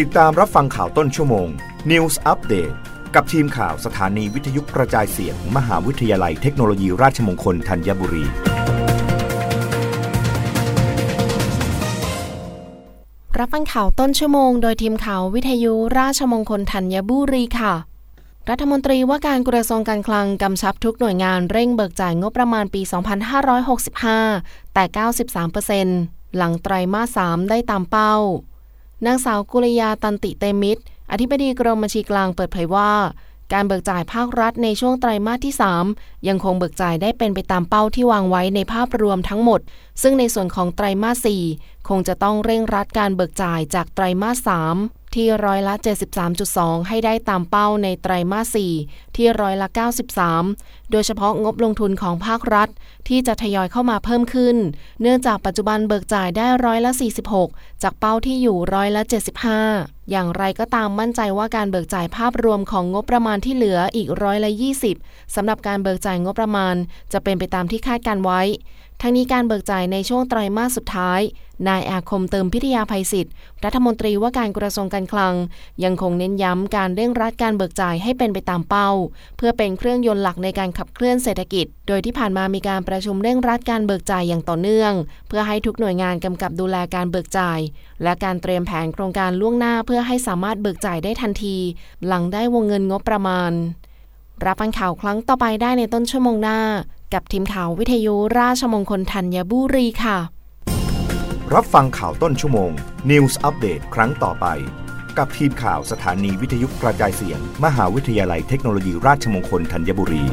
ติดตามรับฟังข่าวต้นชั่วโมง News Update กับทีมข่าวสถานีวิทยุกระจายเสียงมมหาวิทยาลัยเทคโนโลยีราชมงคลธัญบุรี รับฟังข่าวต้นชั่วโมง โดยทีมข่าววิทยุราชมงคลธัญบุรีค่ะรัฐมนตรีว่าการกระทรวงการคลังกำชับทุกหน่วยงานเร่งเบิกจ่ายงบประมาณปี 2565 แต่ 93%หลังไตรมาส 3 ได้ตามเป้า นางสาวกุลยาตันติเตมิตร อธิบดีกรมบัญชีกลางเปิดเผยว่า การเบิกจ่ายภาครัฐในช่วงไตรมาสที่ 3 ยังคงเบิกจ่ายได้เป็นไปตามเป้าที่วางไว้ในภาพรวมทั้งหมด ซึ่งในส่วนของไตรมาส 4 คงจะต้องเร่งรัดการเบิกจ่ายจากไตรมาส 3 ที่ร้อยละ 73.2 ให้ได้ตามเป้าในไตรมาส 4 ที่ร้อยละ 93 โดยเฉพาะงบลงทุนของภาครัฐ ที่จะทยอยเข้ามาเพิ่มขึ้น เนื่องจากปัจจุบันเบิกจ่ายได้ร้อยละ 46 จากเป้าที่อยู่ร้อยละ 75 อย่างไรก็ตามมั่นใจว่าการเบิกจ่ายภาพรวมของงบประมาณที่เหลืออีกร้อยละ20สำหรับการเบิกจ่ายงบประมาณ จะเป็นไปตามที่คาดการไว้ ทั้งนี้การเบิกจ่ายในช่วงไตรมาสสุดท้าย นายอาคมเติมพิทยาภัยศิษย์รัฐมนตรีว่าการกระทรวงการคลัง ยังคงเน้นย้ำการเร่งรัดการเบิกจ่ายให้เป็นไปตามเป้า เพื่อเป็นเครื่องยนต์หลักในการขับเคลื่อนเศรษฐกิจ โดยที่ผ่านมามีการประชุมเร่งรัดการเบิกจ่ายอย่างต่อเนื่อง เพื่อให้ทุกหน่วยงานกำกับดูแลการเบิกจ่าย และการเตรียมแผนโครงการล่วงหน้าเพื่อให้สามารถเบิกจ่ายได้ทันที หลังได้วงเงินงบประมาณ รับฟังข่าวครั้งต่อไปได้ในต้นชั่วโมงหน้า กับทีมข่าววิทยุราชมงคลธัญบุรีค่ะ รับฟังข่าวต้นชั่วโมง News Update ครั้งต่อไป กับทีมข่าวสถานีวิทยุกระจายเสียง มหาวิทยาลัยเทคโนโลยีราชมงคลธัญบุรี